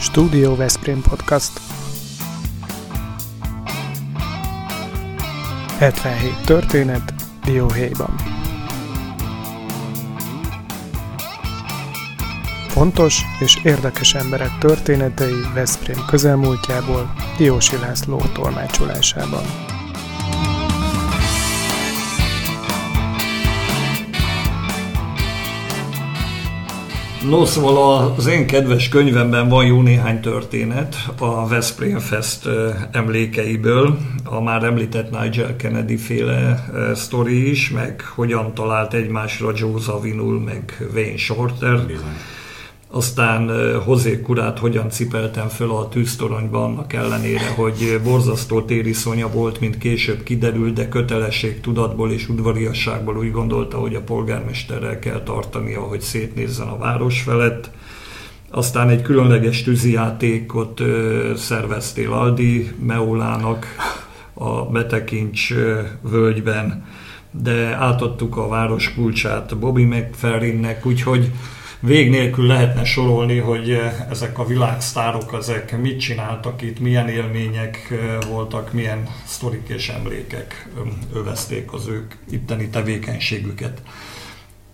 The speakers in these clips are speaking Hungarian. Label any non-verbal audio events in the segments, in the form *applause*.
Studio Veszprém Podcast 77 történet Dióhéjban Fontos és érdekes emberek történetei Veszprém közelmúltjából Diósi László tolmácsolásában. No, szóval az én kedves könyvemben van jó néhány történet a Veszprém Fest emlékeiből, a már említett Nigel Kennedy féle sztori is, meg hogyan talált egymásra Joe Zawinul, meg Wayne Shorter. Bizony aztán Hozé Kurát hogyan cipeltem föl a tűztoronyban, annak ellenére, hogy borzasztó tériszonya volt, mint később kiderült, de kötelesség tudatból és udvariasságból úgy gondolta, hogy a polgármesterrel kell tartania, hogy szétnézzen a város felett. Aztán egy különleges tűzijátékot szerveztél Aldi Meolának a Betekincs völgyben, de átadtuk a város kulcsát Bobby McFerrinnek, úgyhogy vég nélkül lehetne sorolni, hogy eh, ezek a világsztárok, ezek mit csináltak itt, milyen élmények eh, voltak, milyen sztorik és emlékek övezték az ők itteni tevékenységüket.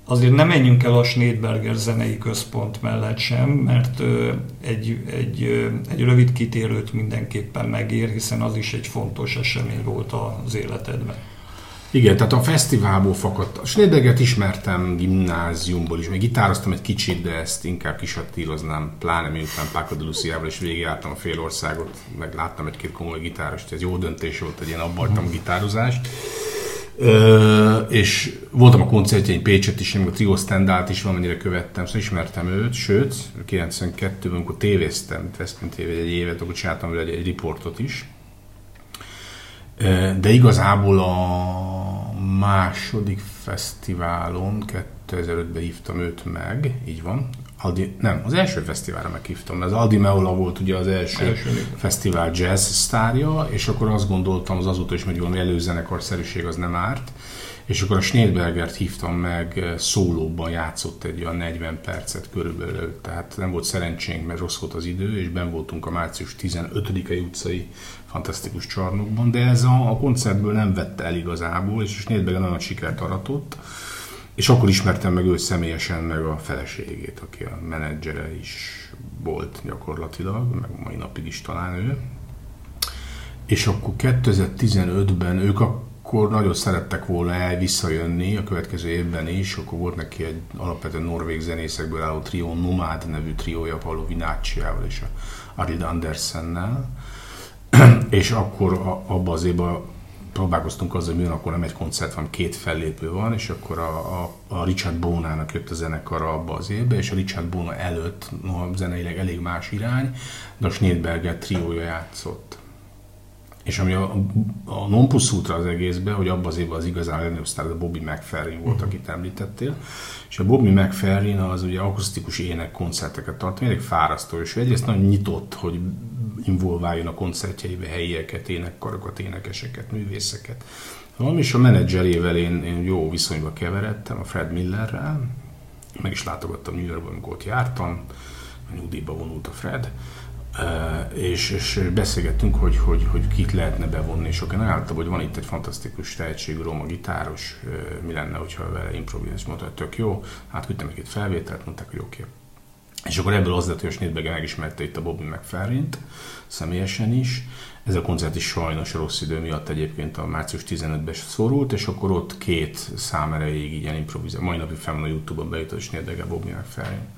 Azért nem menjünk el a Schneidberger zenei központ mellett sem, mert egy, egy, egy rövid kitérőt mindenképpen megér, hiszen az is egy fontos esemény volt az életedben. Igen, tehát a fesztiválból fakadt. A Schneiderget ismertem gimnáziumból is, meg gitároztam egy kicsit, de ezt inkább kisatíroznám, pláne miután Paco de Luciával is végigjártam a fél országot, meg láttam egy-két komoly gitárost, ez jó döntés volt, hogy én abbahagytam a gitározást. Ö, és voltam a koncertjein Pécset is, amikor a Trio Standard is valamennyire követtem, szóval ismertem őt, sőt, 92-ben, amikor tévéztem, Veszprém TV egy évet, akkor csináltam vele egy, egy riportot is, de igazából a második fesztiválon 2005-ben hívtam őt meg, így van. Aldi, nem, az első fesztiválra meghívtam, az Aldi Meola volt ugye az első, első fesztivál jazz sztárja, és akkor azt gondoltam az azóta is, hogy valami előzenekarszerűség az nem árt, és akkor a Schneidbergert hívtam meg, szólóban játszott egy olyan 40 percet körülbelül, tehát nem volt szerencsénk, mert rossz volt az idő, és ben voltunk a március 15-i utcai fantasztikus csarnokban, de ez a, a koncertből nem vette el igazából, és Schneidberger nagyon sikert aratott, és akkor ismertem meg őt személyesen, meg a feleségét, aki a menedzsere is volt gyakorlatilag, meg mai napig is talán ő. És akkor 2015-ben ők akkor nagyon szerettek volna el visszajönni a következő évben is, akkor volt neki egy alapvetően norvég zenészekből álló trió, Nomád nevű triója, Paolo Vinácsiával és a Arid Andersennel, *clears throat* és akkor abba az évben próbálkoztunk azzal, hogy mi akkor nem egy koncert van, két fellépő van, és akkor a, a, a Richard Bonának jött a zenekara abba az évbe, és a Richard Bona előtt, no, zeneileg elég más irány, de a Schneidberger triója játszott. És ami a, a non plus ultra az egészben, hogy abban az évben az igazán legnagyobb sztár, a Bobby McFerrin volt, uh-huh. akit említettél. És a Bobby McFerrin az ugye akusztikus ének koncerteket tart, elég fárasztó, és egyrészt nagyon nyitott, hogy involváljon a koncertjeibe helyieket, énekkarokat, énekeseket, művészeket. Valami is a menedzserével én, én jó viszonyba keveredtem, a Fred Millerrel, meg is látogattam New Yorkban, amikor ott jártam, nyugdíjba vonult a Fred, és, és beszélgettünk, hogy, hogy, hogy kit lehetne bevonni, és akkor álltam, hogy van itt egy fantasztikus tehetségű roma gitáros, mi lenne, hogyha vele improvizálni, és mondta, hogy tök jó, hát küldtem egy felvételt, mondták, hogy oké. Okay. És akkor ebből az lett, hogy a Schnittberger megismerte itt a Bobby McFerrint, személyesen is. Ez a koncert is sajnos rossz idő miatt egyébként a március 15-ben szorult, és akkor ott két szám erejéig ilyen improvizál. Mai napig fel a Youtube-on bejutott Schnittberger Bobby McFerrin.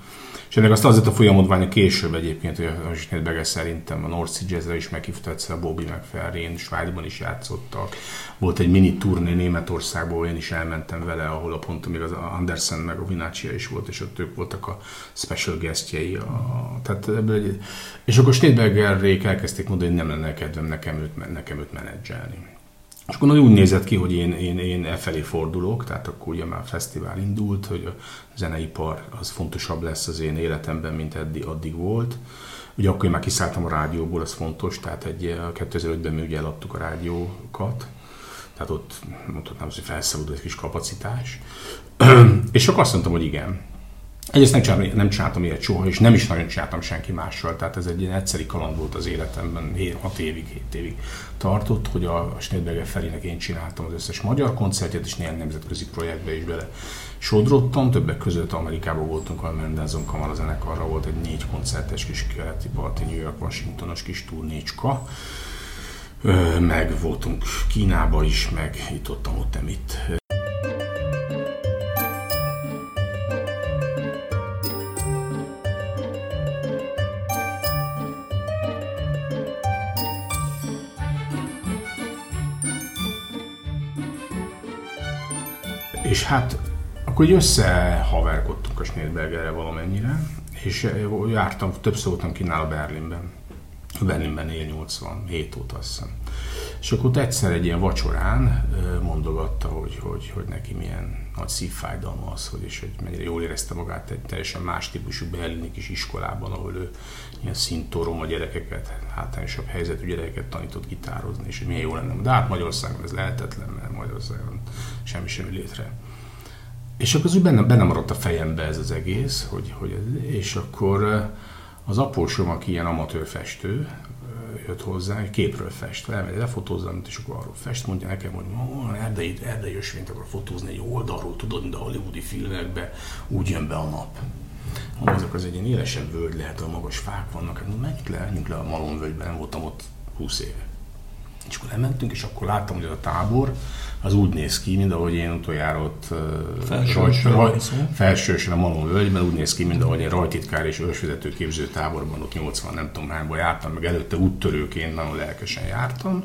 És ennek azt azért a folyamodványa később egyébként, hogy a Schneidberger szerintem a North Sea Jazzre is meghívta egyszer a Bobby McFerrin, Svájcban is játszottak. Volt egy mini turné Németországból, én is elmentem vele, ahol a pont még az Andersen meg a Vinácia is volt, és ott ők voltak a special guestjei. A, tehát ebből, és akkor Schneidbergerrék elkezdték mondani, hogy nem lenne kedvem nekem őt, nekem őt menedzselni. És akkor úgy nézett ki, hogy én, én, én e felé fordulok, tehát akkor ugye már a fesztivál indult, hogy a zeneipar az fontosabb lesz az én életemben, mint eddig, addig volt. Ugye akkor én már kiszálltam a rádióból, az fontos, tehát egy 2005-ben mi ugye eladtuk a rádiókat, tehát ott mondhatnám, hogy felszabadult egy kis kapacitás. *clears throat* és akkor azt mondtam, hogy igen. Egyrészt nem csináltam, nem csináltam ilyet soha, és nem is nagyon csináltam senki mással, tehát ez egy ilyen egyszeri kaland volt az életemben, 6 évig, 7 évig tartott, hogy a Schneidberger Ferinek én csináltam az összes magyar koncertjét, és néhány nemzetközi projektbe is bele sodrottam, többek között Amerikában voltunk, a Mendelssohn Kamara zenekarra volt egy négy koncertes kis keleti parti New York Washingtonos kis turnécska, meg voltunk Kínába is, meg itt ott, ott, itt. Hát akkor így összehaverkodtunk a Schneidbergerre valamennyire, és jártam, többször voltam kínál a Berlinben. Berlinben él 87 óta azt hiszem. És akkor ott egyszer egy ilyen vacsorán mondogatta, hogy, hogy, hogy neki milyen nagy szívfájdalma az, hogy, és hogy mennyire jól érezte magát egy teljesen más típusú berlini kis iskolában, ahol ő ilyen szintorom a gyerekeket, hátrányosabb helyzetű gyerekeket tanított gitározni, és hogy milyen jó lenne. De hát Magyarországon ez lehetetlen, mert Magyarországon semmi semmi létre. És akkor az úgy benne, benne maradt a fejembe ez az egész, hogy, hogy és akkor az apósom, aki ilyen amatőr festő, jött hozzá, egy képről fest, elmegy lefotózzam, és akkor arról fest, mondja nekem, hogy oh, erdei, erdei ösvényt akar fotózni egy oldalról, tudod, mint a hollywoodi filmekben, úgy jön be a nap. Ezek az egy ilyen élesebb völgy lehet, a magas fák vannak, hát menjünk le, le a Malon völgybe, nem voltam ott 20 éve. És akkor lementünk, és akkor láttam, hogy a tábor az úgy néz ki, mint ahogy én utoljára ott felsősen a Malon völgyben úgy néz ki, mint ahogy én rajtitkár és ősvezető képző táborban ott 80 nem tudom hányban jártam, meg előtte úttörőként nagyon lelkesen jártam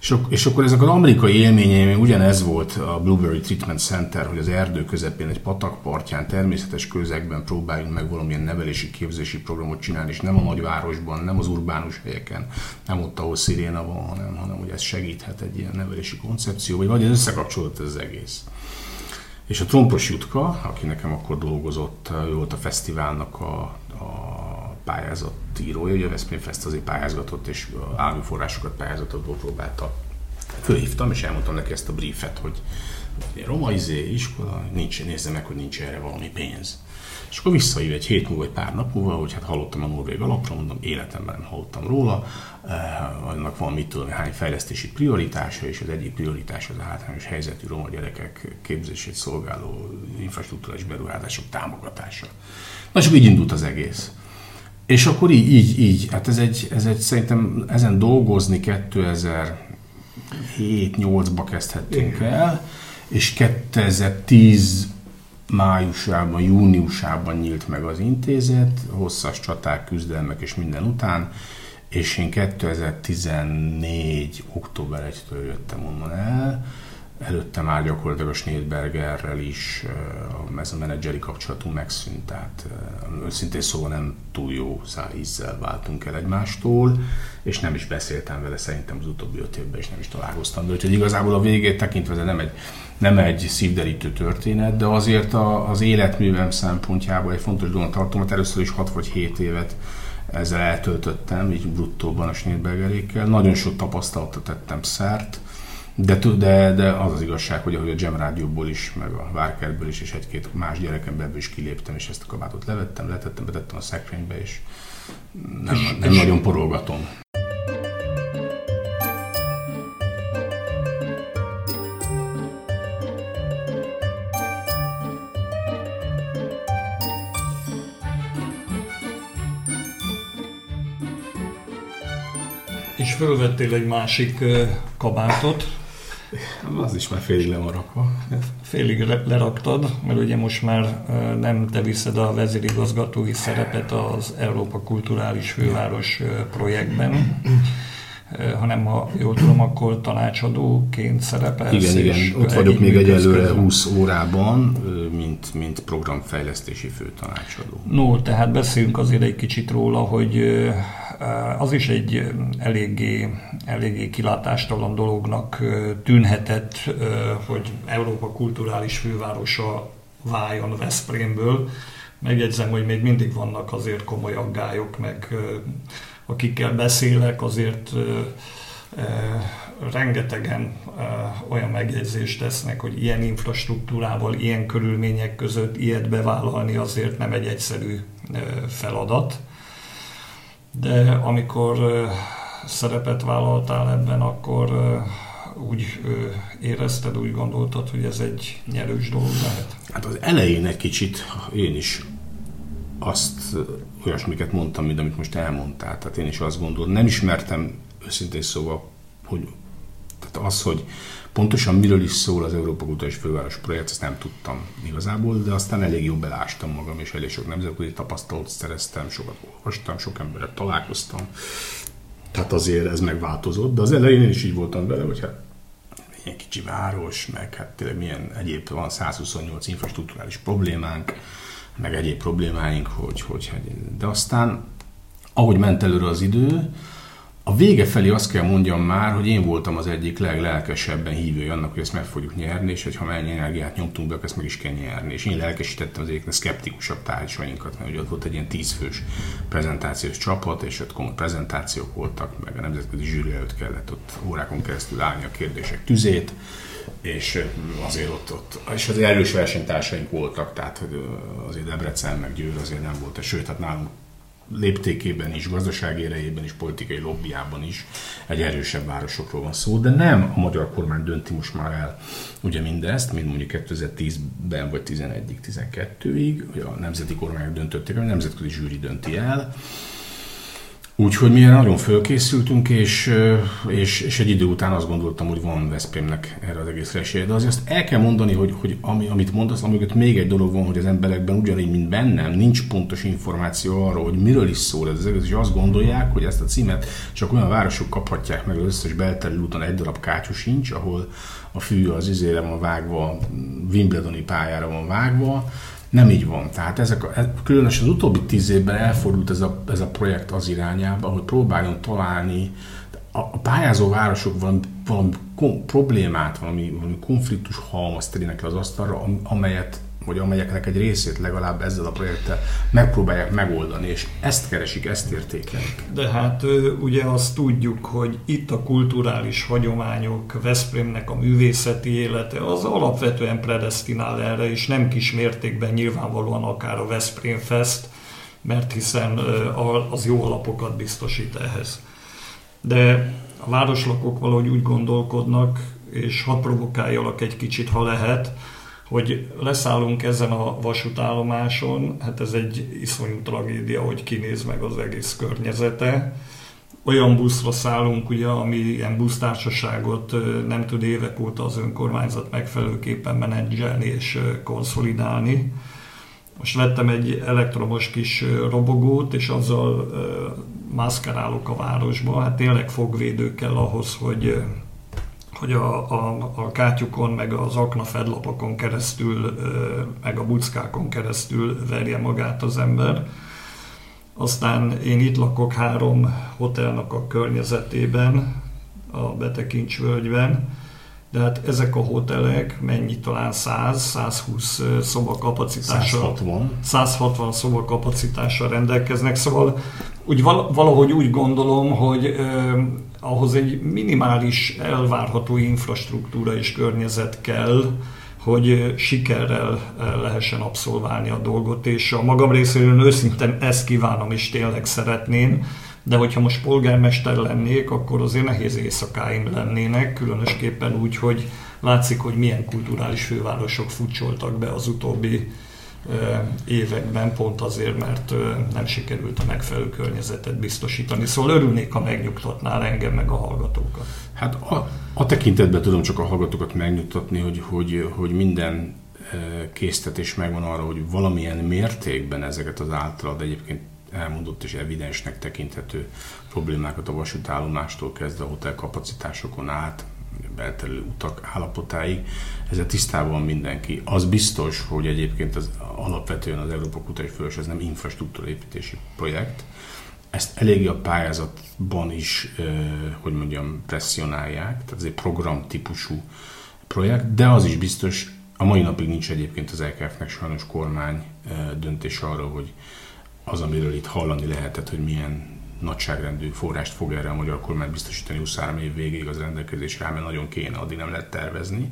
és, és akkor ezek az amerikai élményeim, ugyanez volt a Blueberry Treatment Center, hogy az erdő közepén egy patakpartján, természetes közegben próbáljunk meg valamilyen nevelési, képzési programot csinálni, és nem a nagyvárosban, nem az urbánus helyeken, nem ott, ahol sziréna van, hanem, hanem hogy ez segíthet egy ilyen nevelési koncepció, vagy vagy összekapcsolódott ez az egész. És a Trompos Jutka, aki nekem akkor dolgozott, ő volt a fesztiválnak a, a pályázatírója, ugye a Veszprém Fest azért pályázgatott, és állami forrásokat pályázatokból próbálta. Fölhívtam, és elmondtam neki ezt a briefet, hogy roma izé, iskola, nincs, nézze meg, hogy nincs erre valami pénz. És akkor visszahív egy hét múlva, egy pár nap múlva, hogy hát hallottam a Norvég alapról, mondom, életemben nem hallottam róla, eh, annak van mit tudom, hány fejlesztési prioritása, és az egyik prioritás az a hátrányos helyzetű roma gyerekek képzését szolgáló infrastruktúrális beruházások támogatása. Na, és akkor így indult az egész. És akkor így, így, így, hát ez egy, ez egy szerintem ezen dolgozni 2007-8-ba kezdhettünk Igen. el, és 2010 májusában, júniusában nyílt meg az intézet, hosszas csaták, küzdelmek és minden után, és én 2014. október 1-től jöttem onnan el, előtte már gyakorlatilag a Schneidbergerrel is ez a menedzseri kapcsolatunk megszűnt, tehát őszintén szóval nem túl jó ízzel váltunk el egymástól, és nem is beszéltem vele szerintem az utóbbi öt évben, és nem is találkoztam de úgyhogy igazából a végét tekintve ez nem egy, nem egy szívderítő történet, de azért a, az életművem szempontjából egy fontos dolog tartom, hogy először is 6 vagy 7 évet ezzel eltöltöttem, így bruttóban a Schneidbergerékkel. Nagyon sok tapasztalatot tettem szert, de, de, de az az igazság, hogy ahogy a Jam Rádióból is, meg a Várkertből is, és egy-két más gyerekemből ebből is kiléptem, és ezt a kabátot levettem, letettem, betettem a szekrénybe, és nem, és, nem és nagyon porolgatom. És fölvettél egy másik kabátot, *laughs* az is már félig le van rakva. Félig le, leraktad, mert ugye most már nem te viszed a vezérigazgatói szerepet az Európa Kulturális Főváros projektben, hanem ha jól tudom, akkor tanácsadóként szerepelsz. Igen, igen, ott vagyok még egyelőre 20 órában, mint, mint programfejlesztési főtanácsadó. No, tehát beszéljünk azért egy kicsit róla, hogy az is egy eléggé, eléggé kilátástalan dolognak tűnhetett, hogy Európa kulturális fővárosa váljon Veszprémből. Megjegyzem, hogy még mindig vannak azért komoly aggályok, meg akikkel beszélek, azért rengetegen olyan megjegyzést tesznek, hogy ilyen infrastruktúrával, ilyen körülmények között ilyet bevállalni azért nem egy egyszerű feladat. De amikor szerepet vállaltál ebben, akkor úgy érezted, úgy gondoltad, hogy ez egy nyerős dolog lehet? Hát az elején egy kicsit én is azt olyasmiket mondtam, mint amit most elmondtál. Tehát én is azt gondolom, nem ismertem őszintén szóval, hogy tehát az, hogy pontosan miről is szól az Európa Kulturális Főváros projekt, ezt nem tudtam igazából, de aztán elég jól belástam magam, és elég sok nemzetközi tapasztalatot szereztem, sokat olvastam, sok emberrel találkoztam. Tehát azért ez megváltozott, de az elején én is így voltam vele, hogy hát ilyen kicsi város, meg hát tényleg milyen egyéb van 128 infrastruktúrális problémánk, meg egyéb problémáink, hogy, hogy, de aztán ahogy ment előre az idő, a vége felé azt kell mondjam már, hogy én voltam az egyik leglelkesebben hívője annak, hogy ezt meg fogjuk nyerni, és hogy ha mennyi energiát nyomtunk be, ezt meg is kell nyerni. És én lelkesítettem az egyiknek szkeptikusabb társainkat, mert ugye ott volt egy ilyen tízfős prezentációs csapat, és ott komoly prezentációk voltak, meg a nemzetközi zsűri előtt kellett ott órákon keresztül állni a kérdések tüzét, és azért ott, ott és az erős versenytársaink voltak, tehát azért Debrecen meg Győr azért nem volt, sőt, hát nálunk léptékében is, gazdasági erejében is, politikai lobbyában is egy erősebb városokról van szó, de nem a magyar kormány dönti most már el ugye mindezt, mint mondjuk 2010-ben vagy 11-ig, 12-ig, a nemzeti kormányok döntötték, a nemzetközi zsűri dönti el, Úgyhogy mi nagyon fölkészültünk, és, és, és egy idő után azt gondoltam, hogy van Veszprémnek erre az egész esélye. De azért azt el kell mondani, hogy, hogy ami, amit mondasz, amögött még egy dolog van, hogy az emberekben ugyanígy, mint bennem, nincs pontos információ arról, hogy miről is szól ez az egész, és azt gondolják, hogy ezt a címet csak olyan városok kaphatják meg az összes belterű úton egy darab kátyú sincs, ahol a fű az izére van vágva, Wimbledoni pályára van vágva, nem így van. Tehát ezek a, különösen az utóbbi tíz évben elfordult ez a, ez a projekt az irányába, hogy próbáljon találni a, a pályázó városok valami, valami kom, problémát, valami, valami konfliktus le az asztalra, amelyet vagy amelyeknek egy részét legalább ezzel a projekttel megpróbálják megoldani, és ezt keresik, ezt értékelik. De hát ugye azt tudjuk, hogy itt a kulturális hagyományok, Veszprémnek a művészeti élete, az alapvetően predestinál erre, és nem kis mértékben nyilvánvalóan akár a Veszprém Fest, mert hiszen az jó alapokat biztosít ehhez. De a városlakók valahogy úgy gondolkodnak, és hadd provokáljalak egy kicsit, ha lehet, hogy leszállunk ezen a vasútállomáson, hát ez egy iszonyú tragédia, hogy kinéz meg az egész környezete. Olyan buszra szállunk, ugye, ami ilyen busztársaságot nem tud évek óta az önkormányzat megfelelőképpen menedzselni és konszolidálni. Most vettem egy elektromos kis robogót, és azzal mászkálok a városba. Hát tényleg fogvédő kell ahhoz, hogy hogy a, a, a kátyukon, meg az aknafedlapokon keresztül, meg a buckákon keresztül verje magát az ember. Aztán én itt lakok három hotelnak a környezetében, a Betekincs völgyben, de hát ezek a hotelek mennyi talán 100-120 szoba kapacitással, 160. 160 szoba kapacitással rendelkeznek, szóval úgy valahogy úgy gondolom, hogy ahhoz egy minimális elvárható infrastruktúra és környezet kell, hogy sikerrel lehessen abszolválni a dolgot, és a magam részéről őszintén ezt kívánom és tényleg szeretném, de hogyha most polgármester lennék, akkor azért nehéz éjszakáim lennének, különösképpen úgy, hogy látszik, hogy milyen kulturális fővárosok futcsoltak be az utóbbi években, pont azért, mert nem sikerült a megfelelő környezetet biztosítani. Szóval örülnék, ha megnyugtatnál engem meg a hallgatókat. Hát a, a tekintetben tudom csak a hallgatókat megnyugtatni, hogy, hogy, hogy minden késztetés megvan arra, hogy valamilyen mértékben ezeket az általad egyébként elmondott és evidensnek tekinthető problémákat a vasútállomástól kezdve a hotelkapacitásokon át, belterülő utak állapotáig, ezzel tisztában mindenki. Az biztos, hogy egyébként az alapvetően az Európa Kutatás Fölös ez nem infrastruktúraépítési projekt, ezt eléggé a pályázatban is, hogy mondjam, presszionálják, tehát ez egy program típusú projekt, de az is biztos, a mai napig nincs egyébként az LKF-nek sajnos kormány döntés arra, hogy az, amiről itt hallani lehetett, hogy milyen nagyságrendű forrást fog erre a magyar kormány biztosítani 23 év végéig az rendelkezésre, mert nagyon kéne, addig nem lehet tervezni.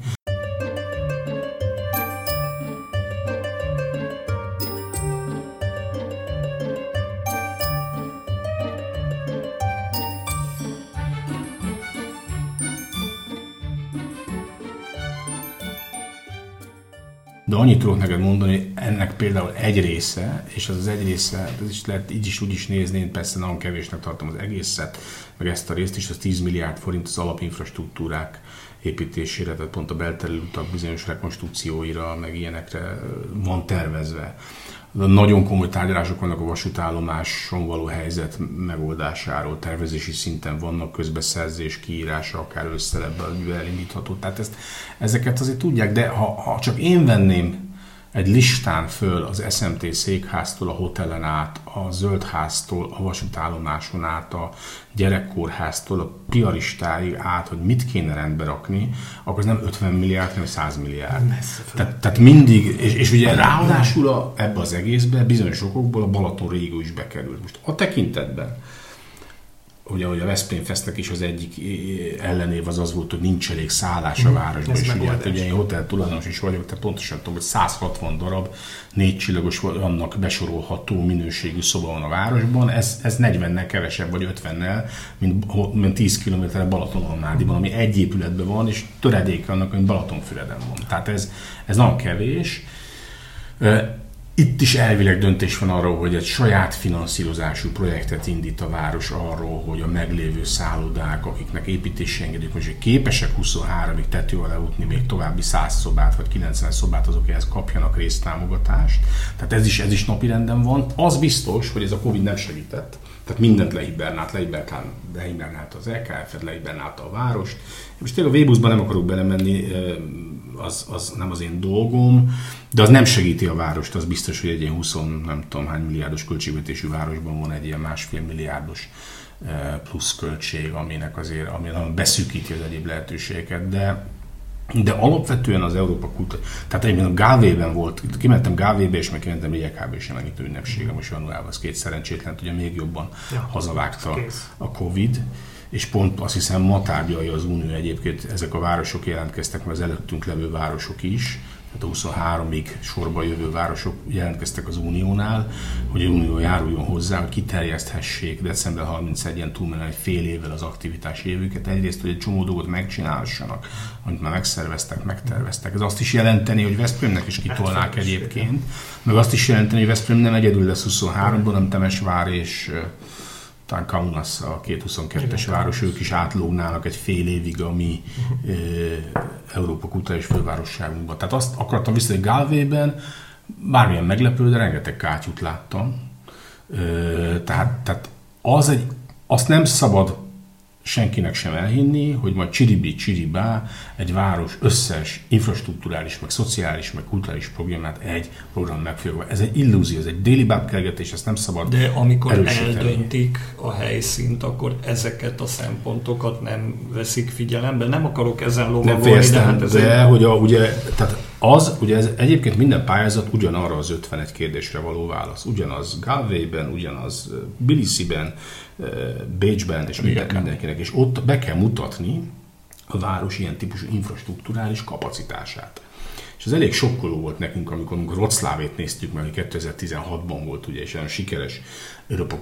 Annyit tudok neked mondani, hogy ennek például egy része, és az az egy része, ez is lehet így is úgy is nézni, én persze nagyon kevésnek tartom az egészet, meg ezt a részt is, az 10 milliárd forint az alapinfrastruktúrák építésére, tehát pont a belterülő utak bizonyos rekonstrukcióira, meg ilyenekre van tervezve nagyon komoly tárgyalások vannak a vasútállomáson való helyzet megoldásáról, tervezési szinten vannak közbeszerzés, kiírása, akár összelebbel, elindítható. Tehát ezt, ezeket azért tudják, de ha, ha csak én venném egy listán föl az SMT székháztól a hotelen át, a zöldháztól a vasútállomáson át, a gyerekkórháztól a piaristáig át, hogy mit kéne rendbe rakni, akkor ez nem 50 milliárd, hanem 100 milliárd. Tehát, tehát mindig, és, és ugye ráadásul a, ebbe az egészbe bizonyos okokból a Balaton régió is bekerült. Most a tekintetben, ugye, hogy a Veszprém Festnek is az egyik ellenév az az volt, hogy nincs elég szállás a városban, és ugye, hát, ugye én hotel tulajdonos is vagyok, tehát pontosan tudom, hogy 160 darab négy csillagos annak besorolható minőségű szoba van a városban, ez, ez 40-nel kevesebb, vagy 50-nel, mint, mint 10 km Balatonon Nádiban, ami egy épületben van, és töredéke annak, mint Balatonfüreden van. Tehát ez, ez nagyon kevés. Itt is elvileg döntés van arról, hogy egy saját finanszírozású projektet indít a város arról, hogy a meglévő szállodák, akiknek építési engedélyük, hogy képesek 23-ig tető alá útni még további 100 szobát vagy 90 szobát, azok ehhez kapjanak résztámogatást. Tehát ez is, ez is napirenden van. Az biztos, hogy ez a Covid nem segített. Tehát mindent lehibernált, lehibernált az LKF-et, lehibernált a várost. Most tényleg a Vébuszban nem akarok belemenni, az, az nem az én dolgom, de az nem segíti a várost, az biztos, hogy egy ilyen 20, nem tudom hány milliárdos költségvetésű városban van egy ilyen másfél milliárdos plusz költség, aminek azért, ami beszűkíti az egyéb lehetőségeket, de de alapvetően az Európa kultúra, tehát egyébként a Gávében volt, kimentem Gávébe, és meg kimentem is megnyitó ünnepsége most januárban, az két szerencsétlen, ugye még jobban ja, hazavágta a Covid és pont azt hiszem ma tárgyalja az Unió egyébként, ezek a városok jelentkeztek, mert az előttünk levő városok is, tehát a 23-ig sorba jövő városok jelentkeztek az Uniónál, hogy a Unió járuljon hozzá, hogy kiterjeszthessék december 31-en túlmenően egy fél évvel az aktivitási évüket. Egyrészt, hogy egy csomó dolgot megcsinálhassanak, amit már megszerveztek, megterveztek. Ez azt is jelenteni, hogy Veszprémnek is kitolnák egyébként, meg azt is jelenteni, hogy Veszprém nem egyedül lesz 23-ban, hanem Temesvár és talán Kaunas, a 222-es város, ők is átlógnának egy fél évig a mi uh, Európa kulturális fővárosságunkban. Tehát azt akartam vissza, hogy Galvében bármilyen meglepő, de rengeteg kátyút láttam. Uh, tehát, tehát az egy, azt nem szabad senkinek sem elhinni, hogy majd csiribi csiribá egy város összes infrastruktúrális, meg szociális, meg kulturális programját egy program megfogja. Ez egy illúzió, ez egy déli bábkergetés, ezt nem szabad De amikor erősíteni. eldöntik a helyszínt, akkor ezeket a szempontokat nem veszik figyelembe. Nem akarok ezen lovagolni, de hát ez de, egy... hogy a, ugye, tehát az, ugye ez egyébként minden pályázat ugyanarra az 51 kérdésre való válasz. Ugyanaz Galway-ben, ugyanaz Bilisiben, Bécsben és minden, mindenkinek. És ott be kell mutatni a város ilyen típusú infrastruktúrális kapacitását. És ez elég sokkoló volt nekünk, amikor Wroclawét néztük, mert 2016-ban volt ugye, és olyan sikeres Európa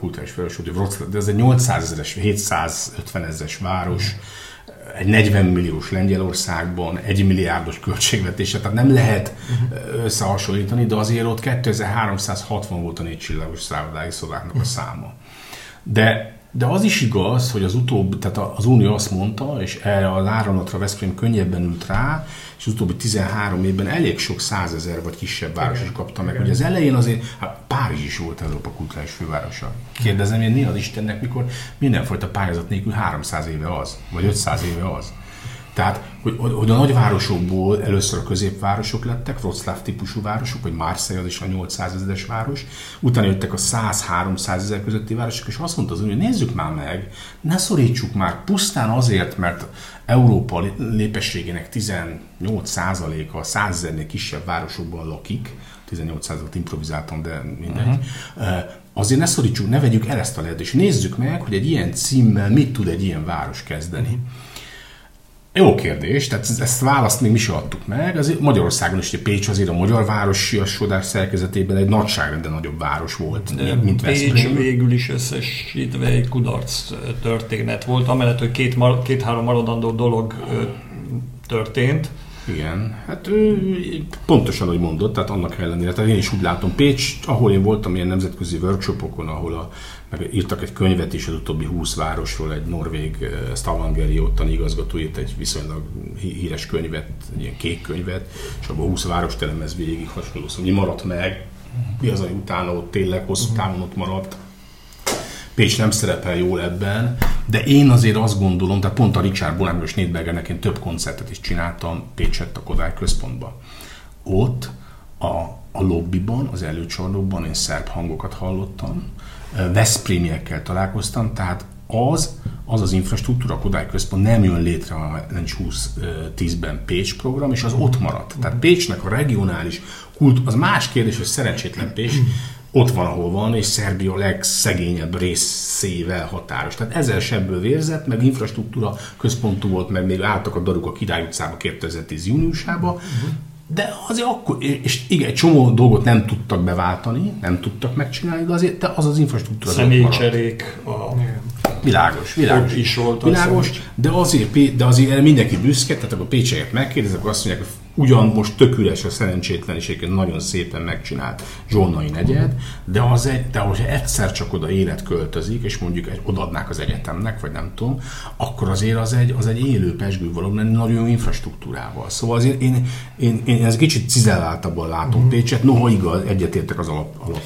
hogy Wroclaw, de ez egy 800 ezeres, 750 ezeres város, mm egy 40 milliós Lengyelországban egy milliárdos költségvetése, tehát nem lehet összehasonlítani, de azért ott 2360 volt a négy csillagos szállodái szobáknak a száma. De de az is igaz, hogy az utóbbi, tehát az Unió azt mondta, és erre a áramlatra Veszprém könnyebben ült rá, és az utóbbi 13 évben elég sok százezer vagy kisebb város is kapta meg. Ugye az elején azért, hát Párizs is volt Európa kulturális fővárosa. Kérdezem én, mi az Istennek, mikor mindenfajta pályázat nélkül 300 éve az, vagy 500 éve az. Tehát, hogy, hogy a nagyvárosokból először a középvárosok lettek, Wroclaw típusú városok, vagy Marseille az is a 800 ezeres város, utána jöttek a 100-300 ezer közötti városok, és azt mondta az Unió, nézzük már meg, ne szorítsuk már pusztán azért, mert Európa népességének 18%-a 100 ezernél kisebb városokban lakik, 18%-ot improvizáltam, de mindegy, uh-huh azért ne szorítsuk, ne vegyük el ezt a lehetőséget. Nézzük meg, hogy egy ilyen címmel mit tud egy ilyen város kezdeni. Jó kérdés, tehát ezt választ még mi sem adtuk meg. Azért Magyarországon is, Pécs azért a magyar városi sodás szerkezetében egy nagyságrenden nagyobb város volt, De mint Pécs Veszprém. végül is összesítve egy kudarc történet volt, amellett, hogy két, két-három maradandó dolog történt. Igen, hát ő, pontosan, hogy mondott, tehát annak ellenére, tehát én is úgy látom, Pécs, ahol én voltam ilyen nemzetközi workshopokon, ahol a, írtak egy könyvet is az utóbbi 20 városról, egy norvég uh, Stavangeri ottani igazgató írt egy viszonylag hí- híres könyvet, egy ilyen kék könyvet, és abban 20 város telemez végig hasonló, szóval mi maradt meg, mi az, ami utána ott tényleg hosszú távon ott maradt, Pécs nem szerepel jól ebben, de én azért azt gondolom, tehát pont a Richard Bonham és Nédbergernek én több koncertet is csináltam Pécsett a Kodály központban. Ott a, a lobbyban, az előcsarnokban én szerb hangokat hallottam, Veszprémiekkel találkoztam, tehát az, az az infrastruktúra, Kodály Központ nem jön létre, ha nincs 20-10-ben Pécs program, és az ott maradt. Tehát Pécsnek a regionális kult, az más kérdés, hogy szerencsétlen Pécs, ott van, ahol van, és Szerbia legszegényebb részével határos. Tehát ezer sebből vérzett, meg infrastruktúra központú volt, meg még álltak a daruk a Király utcába 2010 júniusába, de azért akkor, és igen, egy csomó dolgot nem tudtak beváltani, nem tudtak megcsinálni, de azért de az az infrastruktúra. Személycserék, a Világos, világos. Ott is volt a világos, de azért, Pé- de azért mindenki büszke, tehát akkor pécseket megkérdezek, akkor azt mondják, hogy ugyan most tök üres a szerencsétleniséget nagyon szépen megcsinált Zsolnai negyed, de, az egy, de hogyha egyszer csak oda élet költözik, és mondjuk egy, odaadnák az egyetemnek, vagy nem tudom, akkor azért az egy, az egy élő pesgő valami nagyon jó infrastruktúrával. Szóval azért én, én, én ez kicsit cizelláltabban látom mm. Pécset, noha igaz, egyetértek az alap, alap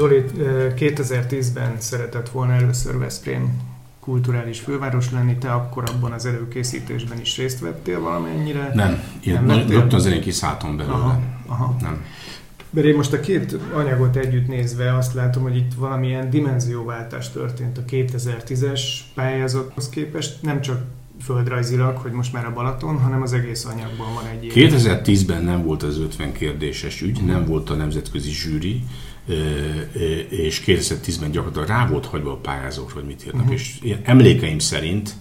Zoli eh, 2010-ben szeretett volna először Veszprém kulturális főváros lenni, te akkor abban az előkészítésben is részt vettél valamennyire? Nem, én lettél? rögtön az elején kiszálltam belőle. Aha, aha. Nem. Mert én most a két anyagot együtt nézve azt látom, hogy itt valamilyen dimenzióváltás történt a 2010-es pályázathoz képest, nem csak földrajzilag, hogy most már a Balaton, hanem az egész anyagban van egy ilyen. 2010-ben nem volt az 50 kérdéses ügy, nem volt a nemzetközi zsűri, és 2010-ben gyakorlatilag rá volt hagyva a pályázókra, hogy mit írnak. Mhm. És én emlékeim szerint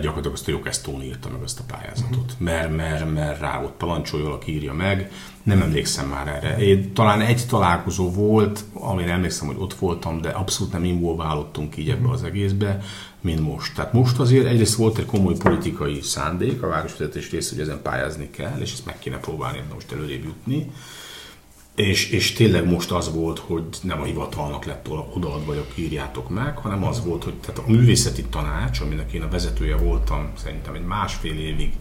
gyakorlatilag azt a Jokesztón írta meg azt a pályázatot. Mert, mert, mert rá volt parancsolja, aki írja meg. Nem emlékszem már erre. Én, talán egy találkozó volt, amire emlékszem, hogy ott voltam, de abszolút nem involválódtunk így ebbe az egészbe, mint most. Tehát most azért egyrészt volt egy komoly politikai szándék a városvezetés része, hogy ezen pályázni kell, és ezt meg kéne próbálni most előrébb jutni. És, és tényleg most az volt, hogy nem a hivatalnak lett odaadva, vagy írjátok meg, hanem az volt, hogy tehát a művészeti tanács, aminek én a vezetője voltam szerintem egy másfél évig,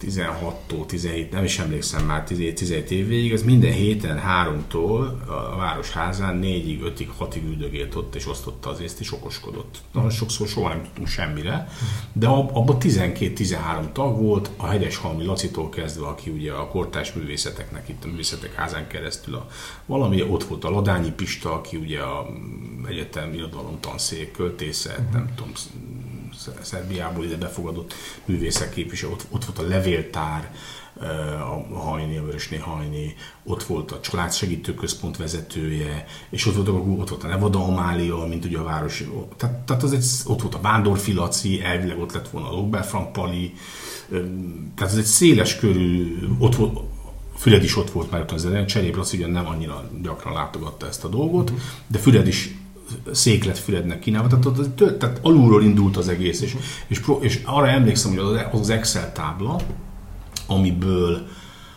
16-tól 17, nem is emlékszem már 17 évig, ez minden héten háromtól a városházán 4-ig, 5-ig, 6-ig üldögélt ott, és osztotta az észt, és okoskodott. Nagyon sokszor soha nem tudtunk semmire, de ab- abban 12-13 tag volt, a Hegyeshalmi Lacitól kezdve, aki ugye a kortárs művészeteknek itt a művészetek házán keresztül a, valami, ott volt a Ladányi Pista, aki ugye a egyetem irodalom tanszék, költészet, nem tudom, Szerbiából ide befogadott művészek képviselő, ott, ott volt a levéltár, a Hajni, a Vörösné Hajni, ott volt a Család Segítő Központ vezetője, és ott volt, ott volt a Nevada Amália, mint ugye a városi, tehát, tehát az egy, ott volt a Vándorfi Laci, elvileg ott lett volna a Lokber Frank Pali, tehát ez egy széles körű, ott volt, Füred is ott volt már ott az elején, Cserép Laci ugyan nem annyira gyakran látogatta ezt a dolgot, de Füred is széklet Fürednek kínálva, tehát, az- tehát alulról indult az egész, és, és, és arra emlékszem, hogy az, Excel tábla, amiből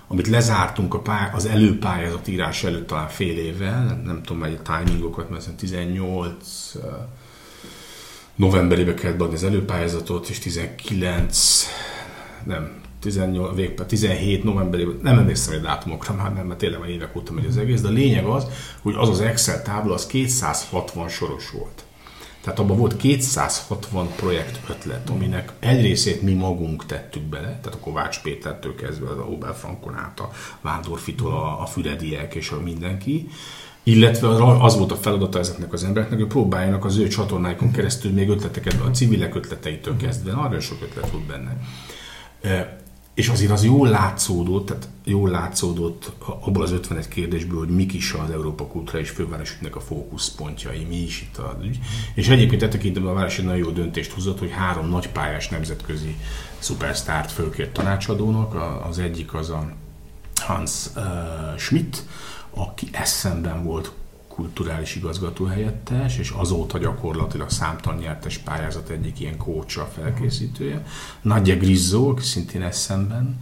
amit lezártunk a pály- az előpályázat írás előtt talán fél évvel, nem, tudom mely timingokat, mert szerintem 18 uh, novemberében kellett beadni az előpályázatot, és 19 nem, 18, végbe, 17 novemberében, nem emlékszem egy dátumokra már, mert, mert tényleg már évek óta megy az egész, de a lényeg az, hogy az az Excel tábla az 260 soros volt. Tehát abban volt 260 projekt ötlet, aminek egy részét mi magunk tettük bele, tehát a Kovács Pétertől kezdve az Ober Frankon át, a Vándorfitól, a, a Fürediek és a mindenki, illetve az volt a feladata ezeknek az embereknek, hogy próbáljanak az ő csatornáikon keresztül még ötleteket, a civilek ötleteitől kezdve, nagyon sok ötlet volt benne. És azért az jól látszódott, tehát jól látszódott abból az 51 kérdésből, hogy mik is az Európa és Fővárosügynek a fókuszpontjai, mi is itt az ügy. És egyébként e tekintetben a város egy nagyon jó döntést hozott, hogy három nagy pályás nemzetközi szupersztárt fölkért tanácsadónak. Az egyik az a Hans Schmidt, aki eszemben volt kulturális igazgató helyettes, és azóta gyakorlatilag számtalan nyertes pályázat egyik ilyen kócsa felkészítője. Nagyja Grizzo, aki szintén eszemben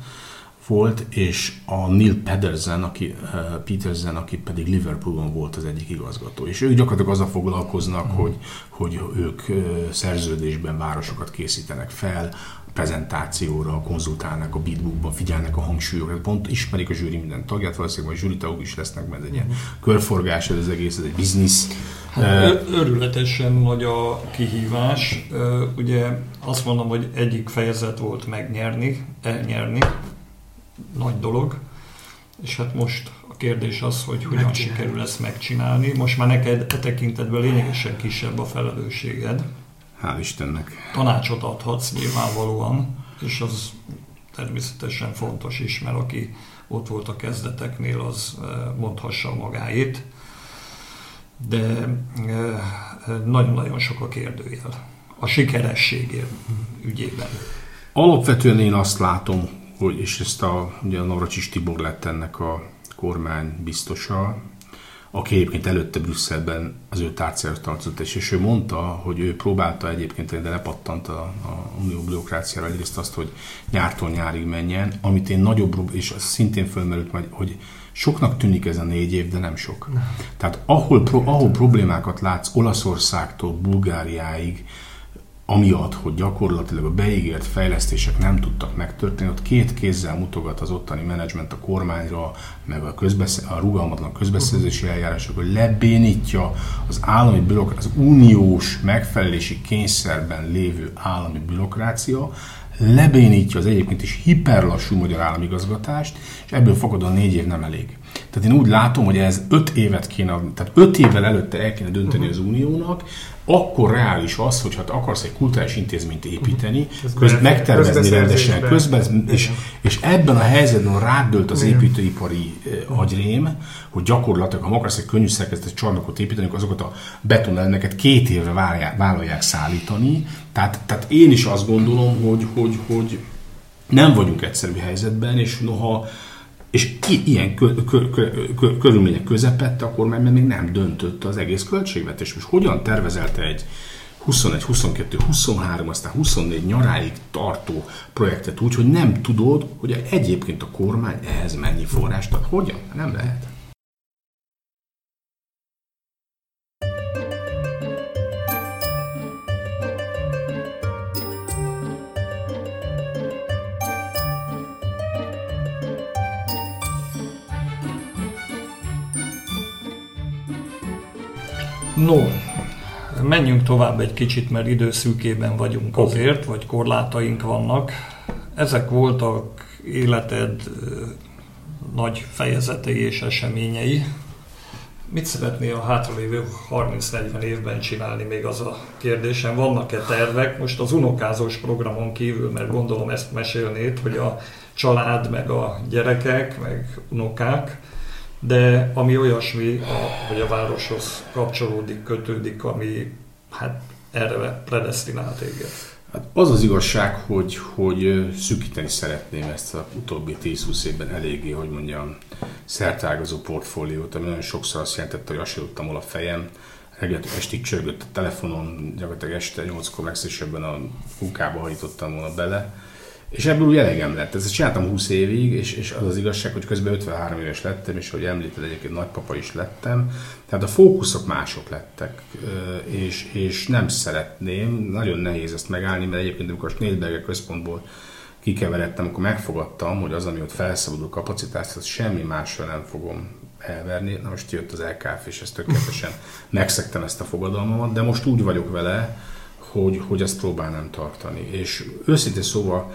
volt, és a Neil Pedersen, aki, uh, Petersen, aki pedig Liverpoolon volt az egyik igazgató. És ők gyakorlatilag azzal foglalkoznak, mm. hogy, hogy ők uh, szerződésben városokat készítenek fel, prezentációra, konzultálnak a beatbookban, figyelnek a hangsúlyokra, pont ismerik a zsűri minden tagját, valószínűleg majd zsűri is lesznek, mert ez egy ilyen mhm. körforgás, ez az egész, ez egy biznisz. Hát, örületesen nagy a kihívás. Ugye azt mondom, hogy egyik fejezet volt megnyerni, elnyerni, nagy dolog, és hát most a kérdés az, hogy hogyan megcsinálni. sikerül ezt megcsinálni. Most már neked e tekintetben lényegesen kisebb a felelősséged. Hál' Istennek. Tanácsot adhatsz nyilvánvalóan, és az természetesen fontos is, mert aki ott volt a kezdeteknél, az eh, mondhassa magáét. De eh, nagyon-nagyon sok a kérdőjel. A sikeresség ügyében. Alapvetően én azt látom, hogy, és ezt a, ugye a Navracsis Tibor lett ennek a kormány biztosa, aki egyébként előtte Brüsszelben az ő tárcára tartozott, és, ő mondta, hogy ő próbálta egyébként, de lepattant a, a unió bürokráciára egyrészt azt, hogy nyártól nyárig menjen, amit én nagyobb, és az szintén fölmerült majd, hogy soknak tűnik ez a négy év, de nem sok. Tehát ahol, pro, ahol problémákat látsz Olaszországtól Bulgáriáig, amiatt, hogy gyakorlatilag a beígért fejlesztések nem tudtak megtörténni, ott két kézzel mutogat az ottani menedzsment a kormányra, meg a, közbesz- a rugalmatlan közbeszerzési eljárások, hogy lebénítja az állami bürokrácia, az uniós megfelelési kényszerben lévő állami bürokrácia, lebénítja az egyébként is hiperlassú magyar államigazgatást, és ebből fakadóan négy év nem elég. Tehát én úgy látom, hogy ez öt évet kéne, tehát öt évvel előtte el kéne dönteni uh-huh. az uniónak, akkor reális az, hogy hát akarsz egy kulturális intézményt építeni, uh-huh. köz, megtervezni rendesen, közben, és, és ebben a helyzetben rádölt az építőipari uh, agyrém, hogy gyakorlatilag, ha akarsz egy könnyű szerkezetes csarnokot építeni, akkor azokat a betonelemeket két évre vállalják, vállalják szállítani. Tehát, tehát én is azt gondolom, hogy, hogy, hogy nem vagyunk egyszerű helyzetben, és noha és ilyen kö, kö, kö, kö, körülmények közepette, akkor már még nem döntött az egész költségvetés. Most hogyan tervezelte egy 21, 22, 23, aztán 24 nyaráig tartó projektet úgy, hogy nem tudod, hogy egyébként a kormány ehhez mennyi forrást ad. Hogyan? Nem lehet. No, menjünk tovább egy kicsit, mert időszűkében vagyunk azért, vagy korlátaink vannak. Ezek voltak életed nagy fejezetei és eseményei. Mit szeretnél a hátralévő 30-40 évben csinálni, még az a kérdésem. Vannak-e tervek? Most az unokázós programon kívül, mert gondolom ezt mesélnéd, hogy a család, meg a gyerekek, meg unokák, de ami olyasmi, a, hogy a városhoz kapcsolódik, kötődik, ami hát erre predestinált téged. Hát az az igazság, hogy, hogy szűkíteni szeretném ezt a utóbbi 10-20 évben eléggé, hogy mondjam, szertágazó portfóliót, ami nagyon sokszor azt jelentette, hogy azt a a fejem, reggel estig csörgött a telefonon, gyakorlatilag este 8-kor legszívesebben a munkába hajtottam volna bele, és ebből úgy elegem lett. Ezt csináltam 20 évig, és, és az az igazság, hogy közben 53 éves lettem, és hogy említed, egyébként nagypapa is lettem. Tehát a fókuszok mások lettek, és, és nem szeretném, nagyon nehéz ezt megállni, mert egyébként amikor a Schnellberger központból kikeveredtem, akkor megfogadtam, hogy az, ami ott felszabadul kapacitás, az semmi mással nem fogom elverni. Na most jött az LKF, és ezt tökéletesen *laughs* megszektem ezt a fogadalmamat, de most úgy vagyok vele, hogy, hogy ezt próbálnám tartani. És őszintén szóval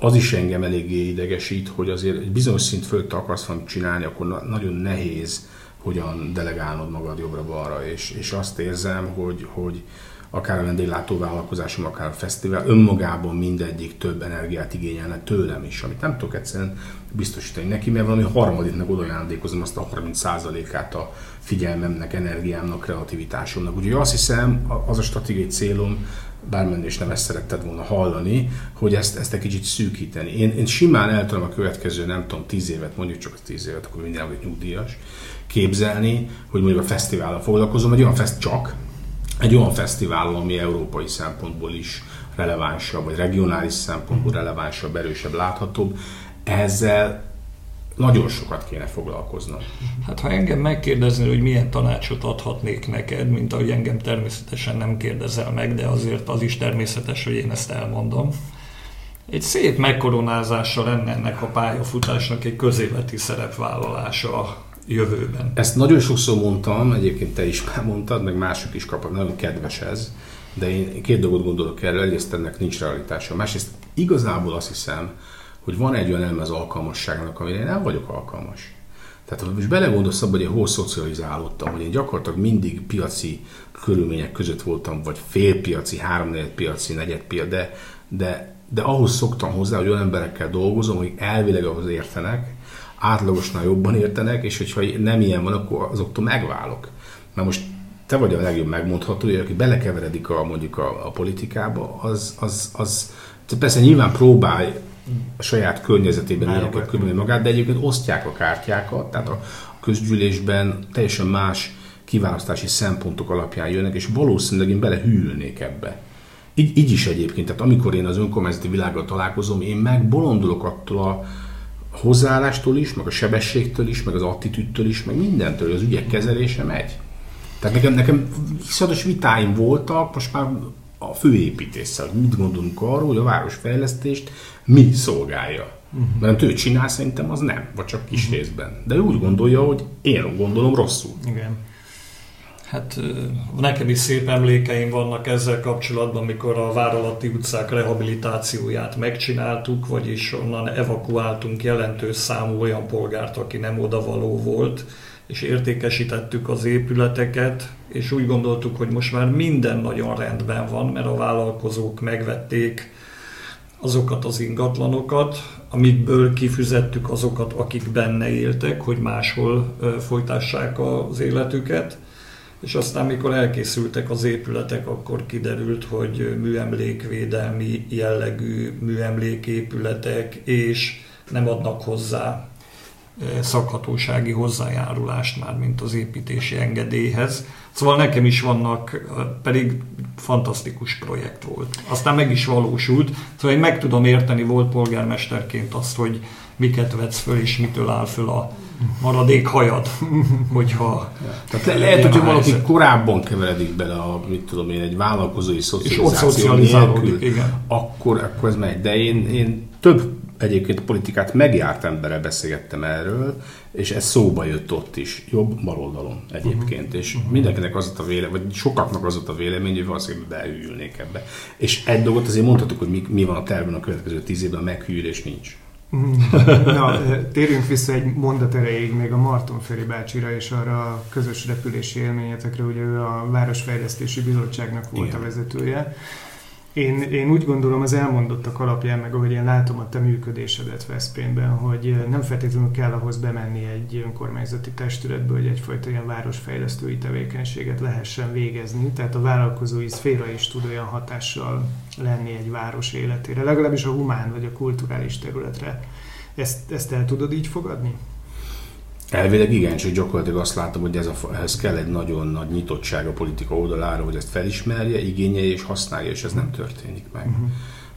az is engem eléggé idegesít, hogy azért egy bizonyos szint fölött akarsz valamit csinálni, akkor na- nagyon nehéz hogyan delegálnod magad jobbra-balra, és, és azt érzem, hogy, hogy akár a vendéglátóvállalkozásom, akár a fesztivál, önmagában mindegyik több energiát igényelne tőlem is, amit nem tudok egyszerűen biztosítani neki, mert valami harmadiknak oda ajándékozom azt a 30%-át a figyelmemnek, energiámnak, kreativitásomnak. Úgyhogy azt hiszem, az a stratégiai célom, bármenni is nem ezt szeretted volna hallani, hogy ezt, ezt egy kicsit szűkíteni. Én, én simán el tudom a következő, nem tudom, tíz évet, mondjuk csak tíz évet, akkor minden vagyok nyugdíjas, képzelni, hogy mondjuk a fesztivállal foglalkozom, egy olyan fest csak, egy olyan fesztivál, ami európai szempontból is relevánsabb, vagy regionális szempontból relevánsabb, erősebb, láthatóbb, ezzel nagyon sokat kéne foglalkoznom. Hát ha engem megkérdezni, hogy milyen tanácsot adhatnék neked, mint ahogy engem természetesen nem kérdezel meg, de azért az is természetes, hogy én ezt elmondom. Egy szép megkoronázása lenne ennek a pályafutásnak egy közéleti szerepvállalása a jövőben. Ezt nagyon sokszor mondtam, egyébként te is már mondtad, meg mások is kapnak, nagyon kedves ez, de én két dolgot gondolok erre, egyrészt ennek nincs realitása. Másrészt igazából azt hiszem, hogy van egy olyan elme az alkalmasságnak, amire én nem vagyok alkalmas. Tehát ha most belegondolsz abba, hogy én hol szocializálódtam, hogy én gyakorlatilag mindig piaci körülmények között voltam, vagy félpiaci, háromnegyed piaci, negyed piaci, de, de, de ahhoz szoktam hozzá, hogy olyan emberekkel dolgozom, hogy elvileg ahhoz értenek, átlagosnál jobban értenek, és hogyha nem ilyen van, akkor azoktól megválok. Mert most te vagy a legjobb megmondható, hogy aki belekeveredik a, mondjuk a, a politikába, az, az, az persze nyilván próbál a saját környezetében ilyeneket körülni magát, de egyébként osztják a kártyákat, tehát a közgyűlésben teljesen más kiválasztási szempontok alapján jönnek, és valószínűleg én belehűlnék ebbe. Így, így is egyébként, tehát amikor én az önkormányzati világgal találkozom, én megbolondulok attól a hozzáállástól is, meg a sebességtől is, meg az attitűdtől is, meg mindentől, az ügyek kezelése megy. Tehát nekem, nekem iszonyatos vitáim voltak, most már a főépítéssel, mit gondolunk arról, hogy a városfejlesztést mi szolgálja. Uh-huh. Mert ő csinál, szerintem az nem, vagy csak kis uh-huh. részben. De ő úgy gondolja, hogy én gondolom rosszul. Igen. Hát nekem is szép emlékeim vannak ezzel kapcsolatban, mikor a Váralatti utcák rehabilitációját megcsináltuk, vagyis onnan evakuáltunk jelentős számú olyan polgárt, aki nem odavaló volt, és értékesítettük az épületeket, és úgy gondoltuk, hogy most már minden nagyon rendben van, mert a vállalkozók megvették azokat az ingatlanokat, amikből kifizettük azokat, akik benne éltek, hogy máshol folytassák az életüket. És aztán mikor elkészültek az épületek, akkor kiderült, hogy műemlékvédelmi jellegű műemléképületek, és nem adnak hozzá szakhatósági hozzájárulást már, mint az építési engedélyhez. Szóval nekem is vannak, pedig fantasztikus projekt volt. Aztán meg is valósult, szóval én meg tudom érteni volt polgármesterként azt, hogy miket vetsz föl és mitől áll föl a maradék hajad, *laughs* hogyha... Tehát le, lehet, hogyha valaki korábban keveredik bele a, mit tudom én, egy vállalkozói szocializáció nélkül, igen. Akkor, akkor ez megy. De én, én több egyébként politikát megjárt emberrel beszélgettem erről, és ez szóba jött ott is, jobb baloldalon egyébként, uh-huh. és uh-huh. mindenkinek az a vélemény, vagy sokaknak az a vélemény, hogy valószínűleg beülnék ebbe. És egy dolgot azért mondhatok, hogy mi, mi van a tervben a következő tíz évben, a meghűlés nincs. Na, térjünk vissza egy mondat erejéig még a Marton Feri bácsira és arra a közös repülési élményetekre, ugye ő a Városfejlesztési Bizottságnak volt Igen. a vezetője. Én, én úgy gondolom az elmondottak alapján, meg ahogy én látom a te működésedet Veszprémben, hogy nem feltétlenül kell ahhoz bemenni egy önkormányzati testületbe, hogy egyfajta ilyen városfejlesztői tevékenységet lehessen végezni. Tehát a vállalkozói szféra is tud olyan hatással lenni egy város életére, legalábbis a humán vagy a kulturális területre. Ezt, ezt el tudod így fogadni? Elvileg igen, csak gyakorlatilag azt látom, hogy ez a, ehhez kell egy nagyon nagy nyitottság a politika oldalára, hogy ezt felismerje, igényelje és használja, és ez nem történik meg. Uh-huh.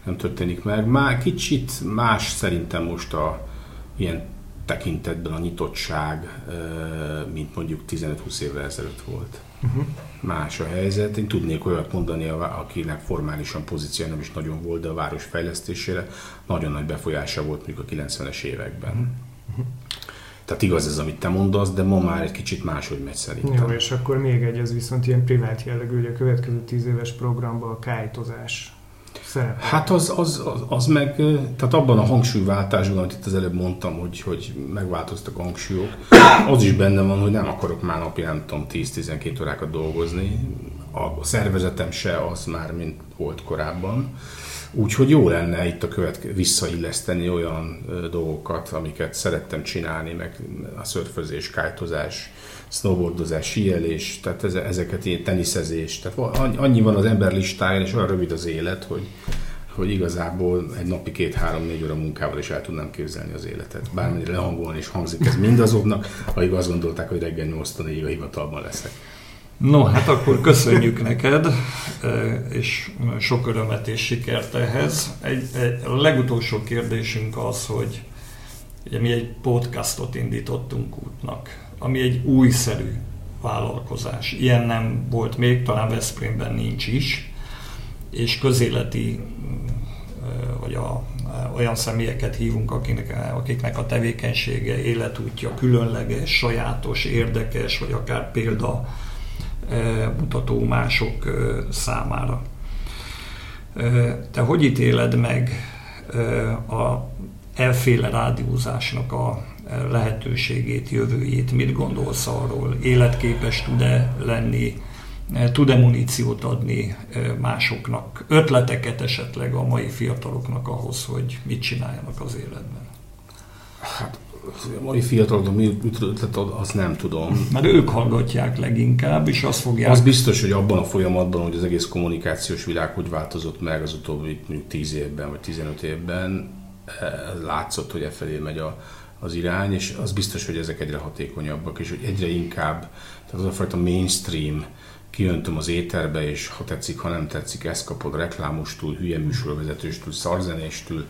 Nem történik meg. Már kicsit más szerintem most a ilyen tekintetben a nyitottság, mint mondjuk 15-20 évvel ezelőtt volt. Uh-huh. Más a helyzet. Én tudnék olyat mondani, akinek formálisan pozíció nem is nagyon volt, de a város fejlesztésére nagyon nagy befolyása volt mondjuk a 90-es években. Uh-huh. Tehát igaz ez, amit te mondasz, de ma már egy kicsit máshogy megy szerintem. Jó, és akkor még egy, ez viszont ilyen privát jellegű, hogy a következő tíz éves programban a kájtozás szerepel. Hát az, az, az, az meg, tehát abban a hangsúlyváltásban, amit itt az előbb mondtam, hogy, hogy megváltoztak a hangsúlyok, az is benne van, hogy nem akarok már napi, nem tudom, 10-12 órákat dolgozni. A szervezetem se az már, mint volt korábban. Úgyhogy jó lenne itt a követke, visszailleszteni olyan dolgokat, amiket szerettem csinálni, meg a szörfözés, kájtozás, snowboardozás, síelés, tehát ezeket ilyen teniszezés. Tehát annyi van az ember listáján, és olyan rövid az élet, hogy, hogy igazából egy napi két-három-négy óra munkával is el tudnám képzelni az életet. Bármennyire lehangolni is hangzik ez mindazoknak, akik azt gondolták, hogy reggel 8 a hivatalban leszek. No, hát akkor köszönjük neked, és sok örömet és sikert ehhez. Egy, egy, a legutolsó kérdésünk az, hogy ugye mi egy podcastot indítottunk útnak, ami egy újszerű vállalkozás. Ilyen nem volt még, talán Veszprémben nincs is, és közéleti vagy a, olyan személyeket hívunk, akiknek, akiknek a tevékenysége, életútja különleges, sajátos, érdekes, vagy akár példa mutató mások számára. Te hogy ítéled meg a elféle rádiózásnak a lehetőségét, jövőjét, mit gondolsz arról, életképes tud-e lenni, tud-e muníciót adni másoknak, ötleteket esetleg a mai fiataloknak ahhoz, hogy mit csináljanak az életben? Hát a mai fiatalok mi ötlet, azt nem tudom. Mert ők hallgatják leginkább, és azt fogják... Az biztos, hogy abban a folyamatban, hogy az egész kommunikációs világ hogy változott meg az utóbbi mondjuk 10 évben, vagy 15 évben, látszott, hogy e felé megy a, az irány, és az biztos, hogy ezek egyre hatékonyabbak, és hogy egyre inkább, tehát az a fajta mainstream, kijöntöm az éterbe, és ha tetszik, ha nem tetszik, ezt kapod reklámostól, hülye műsorvezetőstől, szarzenéstől,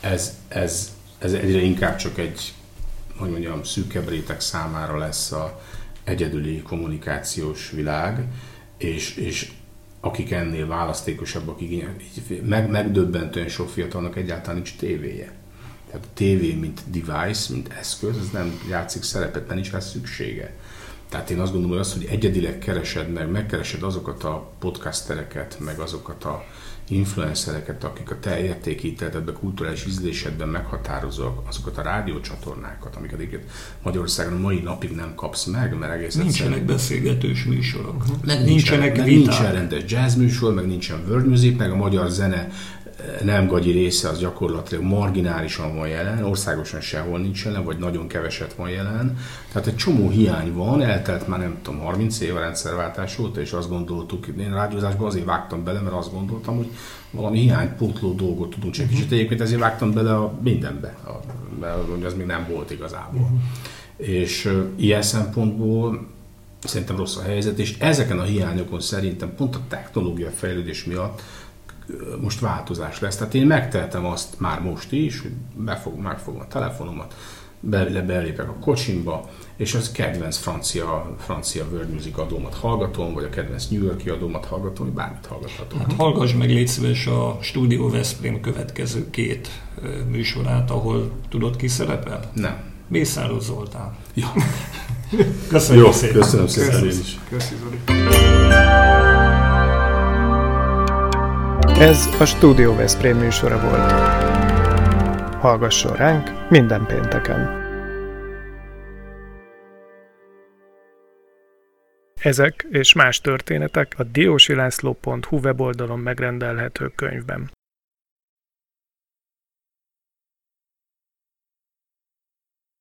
ez, ez, ez egyre inkább csak egy, hogy mondjam, szűkebb réteg számára lesz a egyedüli kommunikációs világ, és, és akik ennél választékosabbak, meg, megdöbbentően sok fiatalnak egyáltalán nincs tévéje. Tehát a tévé, mint device, mint eszköz, ez nem játszik szerepet, mert nincs rá szüksége. Tehát én azt gondolom, hogy az, hogy egyedileg keresed meg, megkeresed azokat a podcastereket, meg azokat a influencereket, akik a te értékíteletedben, kulturális ízlésedben meghatározóak, azokat a rádiócsatornákat, amiket egyébként Magyarországon a mai napig nem kapsz meg, mert egész Nincsenek egyszerűen... beszélgetős műsorok. Meg nincsenek nincsen, nincsen rendes jazz műsor, meg nincsen world music, meg a magyar zene nem gagyi része az gyakorlatilag marginálisan van jelen, országosan sehol nincs jelen, vagy nagyon keveset van jelen. Tehát egy csomó hiány van, eltelt már nem tudom, 30 év a rendszerváltás óta, és azt gondoltuk, én rádiózásban azért vágtam bele, mert azt gondoltam, hogy valami hiánypótló dolgot tudunk csinálni. Kicsit egyébként ezért vágtam bele a mindenbe, a, mert az még nem volt igazából. Uh-huh. És uh, ilyen szempontból szerintem rossz a helyzet, és ezeken a hiányokon szerintem pont a technológia fejlődés miatt most változás lesz. Tehát én megtehetem azt már most is, hogy befog, megfogom a telefonomat, be, belépek a kocsimba, és az kedvenc francia, francia world music adómat hallgatom, vagy a kedvenc New Yorki adómat hallgatom, vagy bármit hallgathatom. Hát hallgass meg légy szíves a Studio Veszprém következő két műsorát, ahol tudod ki szerepel? Nem. Mészáros Zoltán. Ja. *laughs* Köszönjük Jó, szépen. Köszönöm szépen Köszönöm. is. Köszönöm. Ez a Studio Veszprém műsora volt. Hallgasson ránk minden pénteken! Ezek és más történetek a diósilászló.hu weboldalon megrendelhető könyvben.